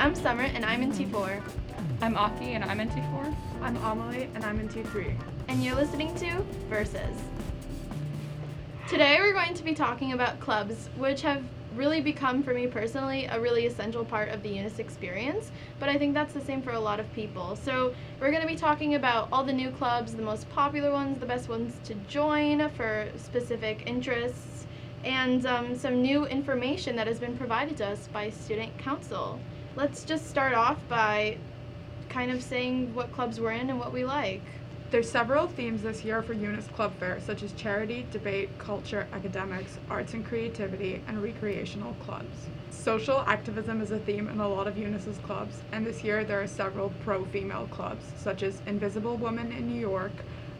Hi, I'm Summer and I'm in T4. I'm Aki and I'm in T4. I'm Amelie and I'm in T3. And you're listening to VERSES. Today we're going to be talking about clubs, which have really become, for me personally, a really essential part of the UNIS experience. But I think that's the same for a lot of people. So we're going to be talking about all the new clubs, the most popular ones, the best ones to join for specific interests, and um, some new information that has been provided to us by Student Council. Let's just start off by kind of saying what clubs we're in and what we like. There's several themes this year for UNIS Club Fair, such as charity, debate, culture, academics, arts and creativity, and recreational clubs. Social activism is a theme in a lot of UNIS's clubs, and this year there are several pro female clubs, such as Invisible Woman in New York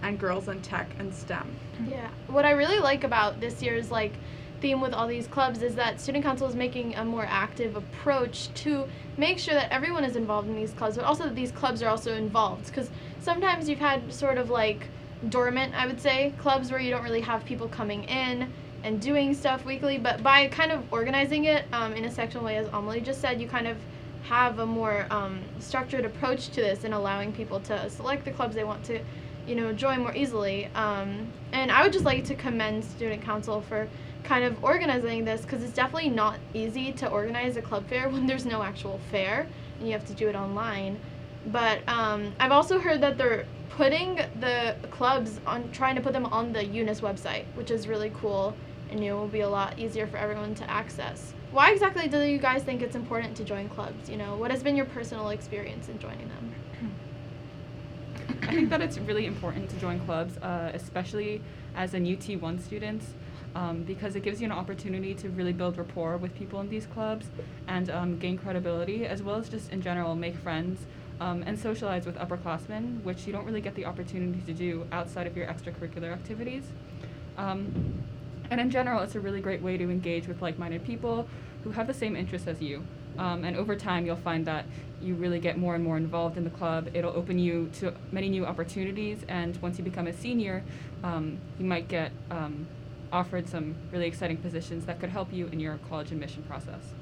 and Girls in Tech and STEM. Yeah. What I really like about this year's like theme with all these clubs is that student council is making a more active approach to make sure that everyone is involved in these clubs but also that these clubs are also involved. Because sometimes you've had sort of like dormant i would say clubs where you don't really have people coming in and doing stuff weekly but by kind of organizing it um, in a sectional way as amelie just said you kind of have a more um, structured approach to this and allowing people to select the clubs they want to you know join more easily um, and i would just like to commend student council for kind of organizing this because it's definitely not easy to organize a club fair when there's no actual fair and you have to do it online. But um, I've also heard that they're putting the clubs on trying to put them on the UNIS website, which is really cool and it will be a lot easier for everyone to access. Why exactly do you guys think it's important to join clubs? You know, what has been your personal experience in joining them? I think that it's really important to join clubs, uh, especially as an UT1 student um, because it gives you an opportunity to really build rapport with people in these clubs and um, gain credibility, as well as just in general make friends um, and socialize with upperclassmen, which you don't really get the opportunity to do outside of your extracurricular activities. Um, and in general, it's a really great way to engage with like minded people who have the same interests as you. Um, and over time, you'll find that you really get more and more involved in the club. It'll open you to many new opportunities, and once you become a senior, um, you might get um, offered some really exciting positions that could help you in your college admission process.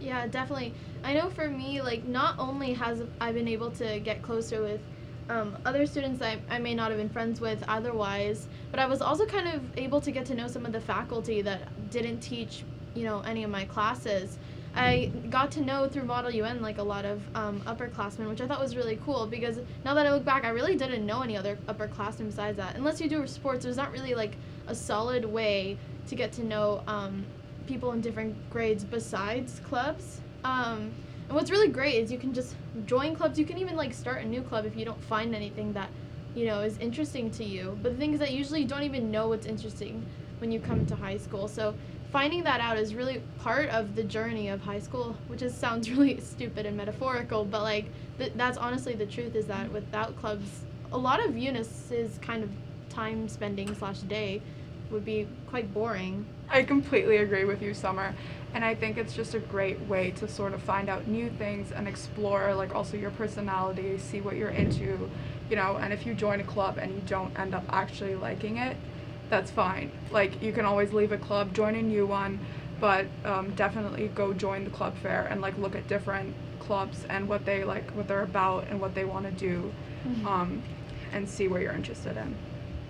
Yeah, definitely. I know for me, like, not only has I been able to get closer with um, other students I, I may not have been friends with otherwise, but I was also kind of able to get to know some of the faculty that didn't teach, you know, any of my classes. I got to know through Model UN like a lot of um, upperclassmen, which I thought was really cool because now that I look back, I really didn't know any other upperclassmen besides that. Unless you do sports, there's not really like a solid way to get to know um, people in different grades besides clubs. Um, and what's really great is you can just join clubs. You can even like start a new club if you don't find anything that you know is interesting to you. But the thing is that usually you don't even know what's interesting when you come to high school. So finding that out is really part of the journey of high school, which is sounds really stupid and metaphorical, but like th- that's honestly the truth is that without clubs, a lot of UNIS's kind of time spending slash day would be quite boring. I completely agree with you, Summer. And I think it's just a great way to sort of find out new things and explore, like, also your personality, see what you're into, you know. And if you join a club and you don't end up actually liking it, that's fine. Like you can always leave a club, join a new one, but um, definitely go join the club fair and like look at different clubs and what they like, what they're about, and what they want to do, mm-hmm. um, and see what you're interested in.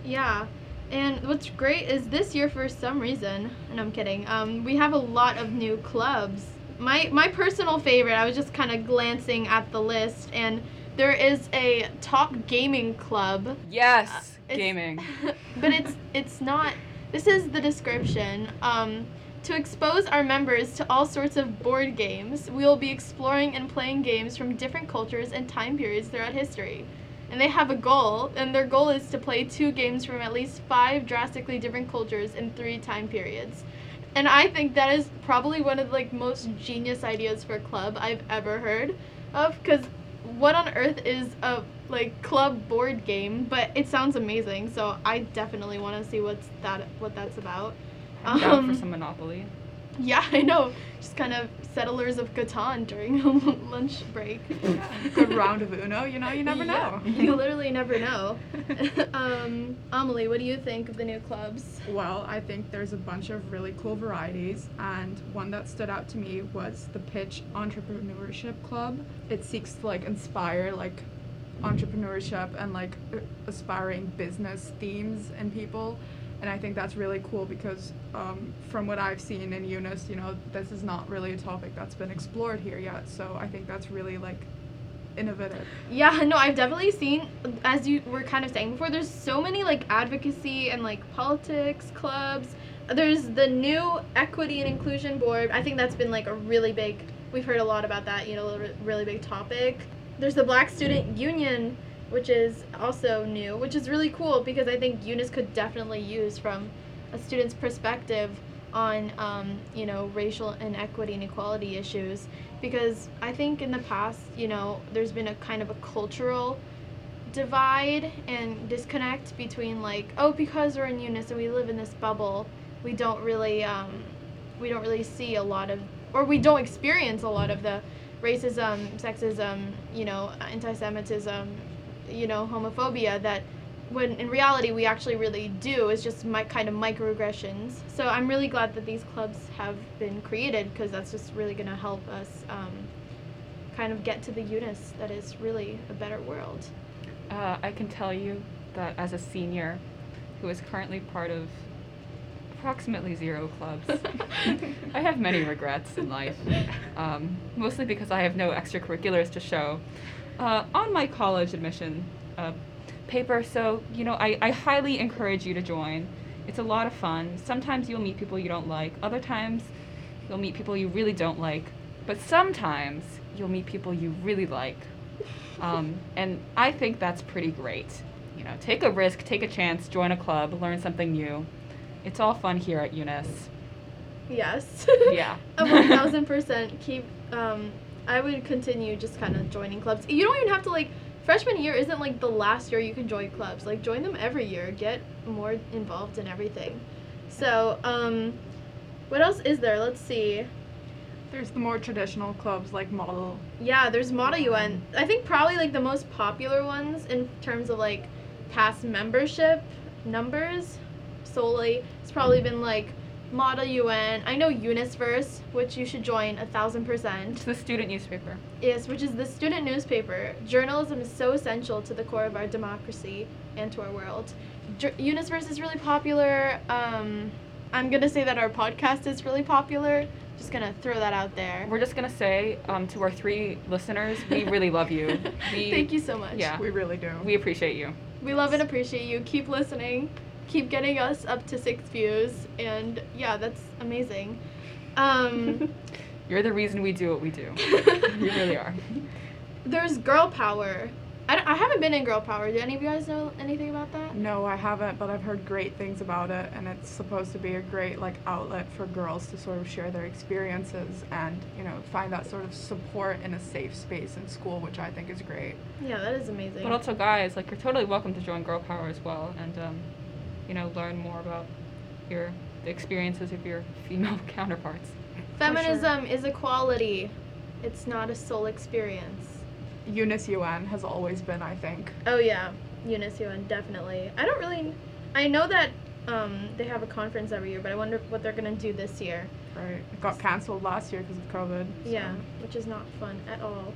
Yeah. And what's great is this year, for some reason, and I'm kidding, um, we have a lot of new clubs. My my personal favorite, I was just kind of glancing at the list, and there is a top gaming club. Yes. It's, gaming. but it's it's not. This is the description. Um, to expose our members to all sorts of board games, we will be exploring and playing games from different cultures and time periods throughout history. And they have a goal, and their goal is to play two games from at least five drastically different cultures in three time periods. And I think that is probably one of the like most genius ideas for a club I've ever heard of, because what on earth is a like club board game, but it sounds amazing. So I definitely want to see what's that what that's about. I'm um, down for some Monopoly. Yeah, I know. Just kind of settlers of Catan during a lunch break. Good round of Uno, you know, you never Yeah, know. you literally never know. um, Amelie, what do you think of the new clubs? Well, I think there's a bunch of really cool varieties, and one that stood out to me was the Pitch Entrepreneurship Club. It seeks to like inspire like entrepreneurship and like aspiring business themes in people, and I think that's really cool because um, from what I've seen in UNIS, you know, this is not really a topic that's been explored here yet. So I think that's really like innovative. Yeah, no, I've definitely seen, as you were kind of saying before, there's so many like advocacy and like politics clubs. There's the new equity and inclusion board. I think that's been like a really big, we've heard a lot about that, you know, really big topic. There's the Black Student Union, which is also new, which is really cool because I think UNIS could definitely use from a student's perspective on, um, you know, racial inequity and equality issues. Because I think in the past, you know, there's been a kind of a cultural divide and disconnect between like, oh, because we're in UNIS and we live in this bubble, we don't really, um, we don't really see a lot of, or we don't experience a lot of the racism, sexism, you know, anti-Semitism, you know, homophobia that when in reality we actually really do is just my kind of microaggressions. So I'm really glad that these clubs have been created because that's just really going to help us um, kind of get to the UNIS that is really a better world. Uh, I can tell you that as a senior who is currently part of approximately zero clubs, I have many regrets in life, um, mostly because I have no extracurriculars to show. Uh, on my college admission uh, paper, so you know, I, I highly encourage you to join. It's a lot of fun. Sometimes you'll meet people you don't like, other times you'll meet people you really don't like, but sometimes you'll meet people you really like. Um, and I think that's pretty great. You know, take a risk, take a chance, join a club, learn something new. It's all fun here at UNIS. Yes. Yeah. A one thousand percent. Keep. Um, I would continue just kind of joining clubs. You don't even have to like. Freshman year isn't like the last year you can join clubs. Like join them every year. Get more involved in everything. So, um, what else is there? Let's see. There's the more traditional clubs like Model. Yeah, there's Model UN. I think probably like the most popular ones in terms of like past membership numbers solely. It's probably been like Model UN. I know Unisverse, which you should join a thousand percent. It's the student newspaper. Yes, which is the student newspaper. Journalism is so essential to the core of our democracy and to our world. J- Unisverse is really popular. Um, I'm gonna say that our podcast is really popular. Just gonna throw that out there. We're just gonna say um, to our three listeners, we really love you. We, Thank you so much. Yeah. We really do. We appreciate you. We love and appreciate you. Keep listening. Keep getting us up to six views. And yeah, that's amazing. Um, You're the reason we do what we do. you really are. there's Girl Power. I, d- I haven't been in Girl Power. Do any of you guys know anything about that? No, I haven't, but I've heard great things about it, and it's supposed to be a great like outlet for girls to sort of share their experiences and you know find that sort of support in a safe space in school, which I think is great. Yeah, that is amazing. But also, guys, like you're totally welcome to join Girl Power as well, and um, you know, learn more about your the experiences of your female counterparts. Feminism is equality. It's not a soul experience. UNIS UN has always been, I think. Oh yeah, UNIS UN definitely. I don't really. I know that um, they have a conference every year, but I wonder what they're gonna do this year. Right. It got canceled last year because of COVID. so- Yeah, which is not fun at all.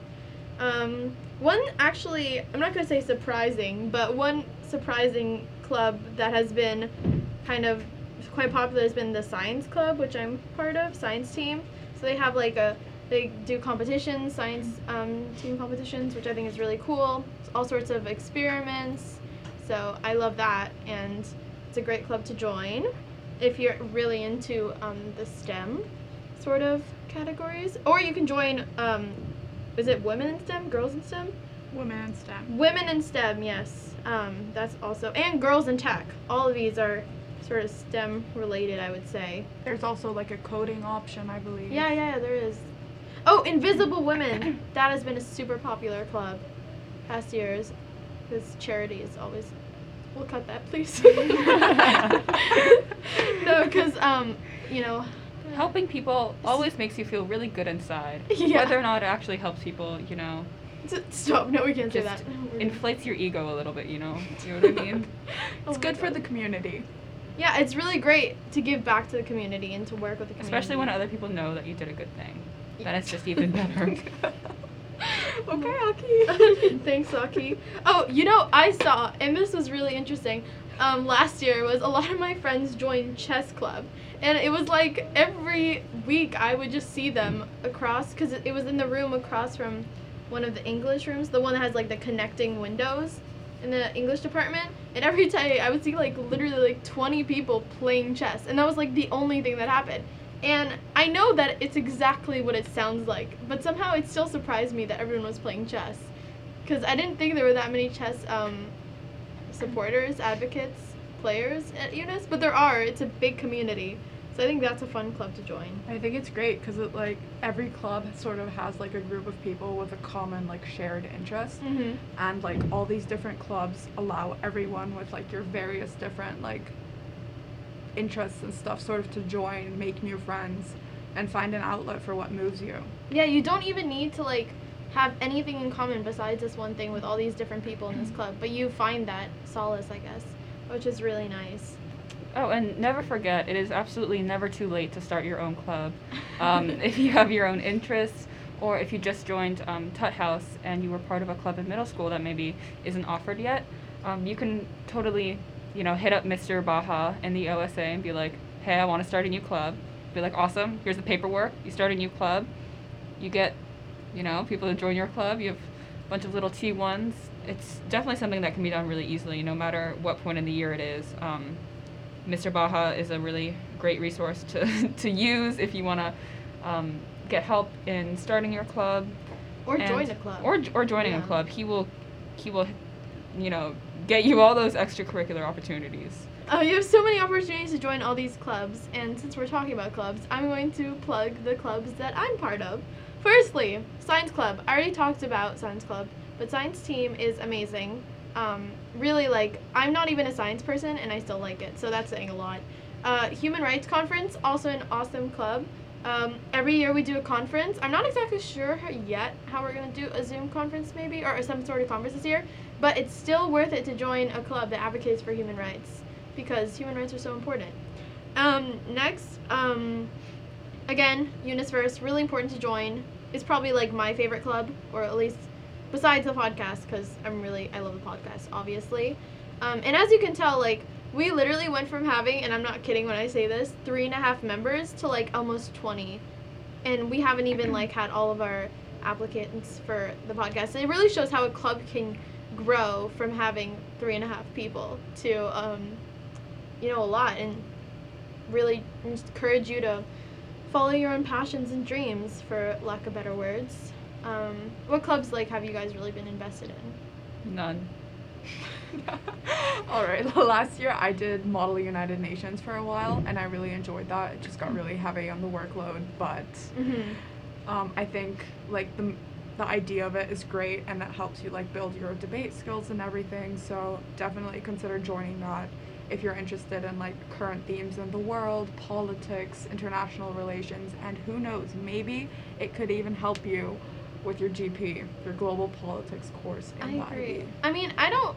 Um, one actually, I'm not gonna say surprising, but one surprising club that has been kind of quite popular has been the science club, which I'm part of, science team. So they have like a they do competitions, science um, team competitions, which I think is really cool. All sorts of experiments. So I love that, and it's a great club to join if you're really into um, the STEM sort of categories. Or you can join, um, is it women in STEM, girls in STEM? Women in STEM. Women in STEM, yes. Um, that's also, and girls in tech. All of these are sort of STEM related, I would say. There's also like a coding option, I believe. Yeah, yeah, there is. Oh, Invisible Women. that has been a super popular club past years. Because charity is always. We'll cut that, please. no, because, um, you know, helping people always makes you feel really good inside. Yeah. Whether or not it actually helps people, you know, S- Stop! No, we can't say just that. We're- inflates your ego a little bit, you know. Do you know what I mean? Oh It's my good for the community. Yeah, it's really great to give back to the community and to work with the community. Especially when other people know that you did a good thing. Then it's just even better. okay, Aki. Thanks, Aki. Oh, you know, I saw, and this was really interesting. Um, last year was a lot of my friends joined chess club, and it was like every week I would just see them across because it, it was in the room across from one of the English rooms, the one that has like the connecting windows in the English department. And every day I would see like literally like 20 people playing chess, and that was like the only thing that happened. And I know that it's exactly what it sounds like, but somehow it still surprised me that everyone was playing chess. Because I didn't think there were that many chess um, supporters, advocates, players at UNIS, but there are. It's a big community. So I think that's a fun club to join. I think it's great because it like every club sort of has like a group of people with a common like shared interest, Mm-hmm. and like all these different clubs allow everyone with like your various different like interests and stuff sort of to join, make new friends, and find an outlet for what moves you. Yeah, you don't even need to like have anything in common besides this one thing with all these different people in this club, but you find that solace, I guess, which is really nice. Oh, and never forget, it is absolutely never too late to start your own club. Um, if you have your own interests, or if you just joined um, Tut House and you were part of a club in middle school that maybe isn't offered yet, um, you can totally, you know, hit up Mr. Baja in the OSA and be like, hey, I want to start a new club. Be like, awesome, here's the paperwork. You start a new club. You get, you know, people to join your club. You have a bunch of little T1s. It's definitely something that can be done really easily, no matter what point in the year it is. Um, Mr. Baja is a really great resource to, to use if you want to um, get help in starting your club Or join a club. or or joining a club. He will he will you know get you all those extracurricular opportunities. Oh, you have so many opportunities to join all these clubs, and since we're talking about clubs, I'm going to plug the clubs that I'm part of. Firstly, Science Club. I already talked about Science Club, but Science Team is amazing. Um, really, like, I'm not even a science person, and I still like it, so that's saying a lot. Uh, Human Rights Conference, also an awesome club. Um, every year we do a conference. I'm not exactly sure yet how we're to do a Zoom conference, maybe, or some sort of conference this year, but it's still worth it to join a club that advocates for human rights because human rights are so important. Um, next, um, again, Unisverse, really important to join. It's probably like my favorite club, or at least besides the podcast, because I'm really, I love the podcast, obviously. Um, and as you can tell, like, we literally went from having, and I'm not kidding when I say this, three and a half members to like almost 20. And we haven't even like had all of our applicants for the podcast. It really shows how a club can grow from having three and a half people to, um, you know, a lot and really encourage you to follow your own passions and dreams, for lack of better words. Um, what clubs like have you guys really been invested in? None. All right. Last year I did Model United Nations for a while, and I really enjoyed that. It just got really heavy on the workload, but Mm-hmm. um, I think like the the idea of it is great, and it helps you like build your debate skills and everything. So definitely consider joining that if you're interested in like current themes in the world, politics, international relations, and who knows, maybe it could even help you with your GP, your global politics course in I the agree. IB. I mean, I don't.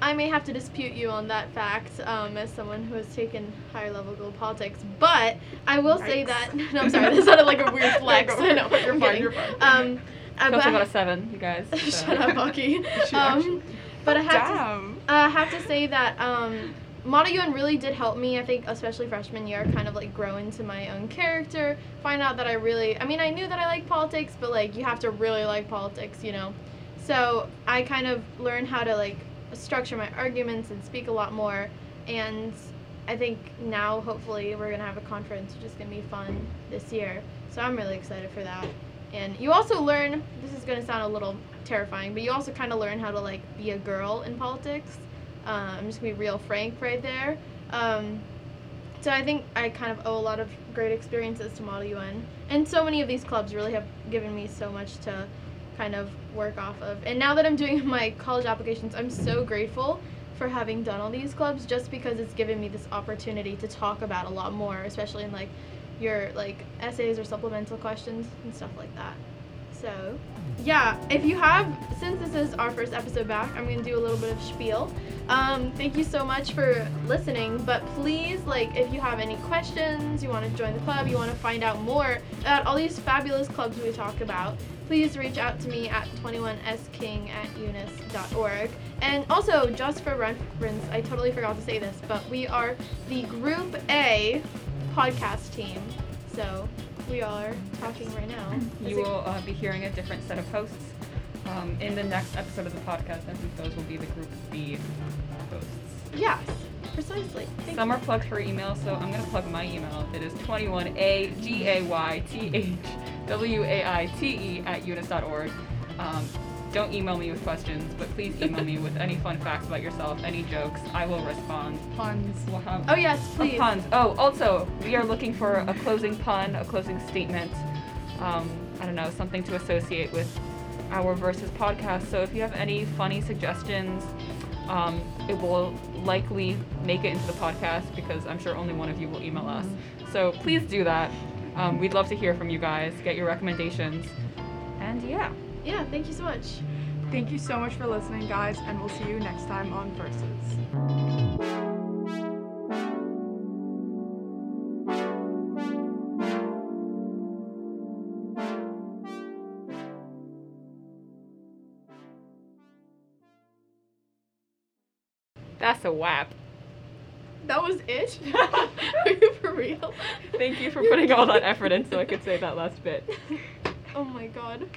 I may have to dispute you on that fact um, as someone who has taken higher level global politics, but I will say that. No, I'm sorry. That sounded like a weird flex. go I know. for. You're I'm fine, kidding. you're fine. Um, uh, Kelsey but got a seven, you guys. so- Shut up, Bucky. Um, but I have to. Damn. I have to say that um, Model UN really did help me. I think, especially freshman year, kind of like grow into my own character. Find out that I really, I mean, I knew that I like politics, but like you have to really like politics, you know. So I kind of learned how to like structure my arguments and speak a lot more. And I think now, hopefully, we're gonna have a conference, which is gonna be fun this year. So I'm really excited for that. And you also learn. This is gonna sound a little terrifying, but you also kind of learn how to like be a girl in politics. Uh, I'm just gonna be real frank right there. Um, so I think I kind of owe a lot of great experiences to Model UN, and so many of these clubs really have given me so much to kind of work off of. And now that I'm doing my college applications, I'm so grateful for having done all these clubs, just because it's given me this opportunity to talk about a lot more, especially in like your like essays or supplemental questions and stuff like that. So, yeah, if you have, since this is our first episode back, I'm gonna do a little bit of spiel. Um, thank you so much for listening, but please, like, if you have any questions, you want to join the club, you want to find out more about all these fabulous clubs we talk about, please reach out to me at 21sking at unis.org. And also, just for reference, I totally forgot to say this, but we are the Group A podcast team. So we are talking right now. You will uh, be hearing a different set of hosts. Um, in the next episode of the podcast, I think those will be the Group B hosts. Yes, precisely. Thank Some you. are plugs for email, so I'm going to plug my email. It is 21agaythwaite at unis.org. Um, don't email me with questions, but please email me with any fun facts about yourself, any jokes. I will respond. Puns. We'll have Oh yes, Oh, please. puns. Oh, also, we are looking for a closing pun, a closing statement. Um, I don't know, something to associate with our versus podcast. So if you have any funny suggestions, um, it will likely make it into the podcast because I'm sure only one of you will email us. So please do that. Um, we'd love to hear from you guys. Get your recommendations. And yeah. Yeah, thank you so much. Thank you so much for listening, guys, and we'll see you next time on VERSES. That's a whap. That was it? Are you for real? Thank you for putting all that effort in so I could say that last bit. oh my god.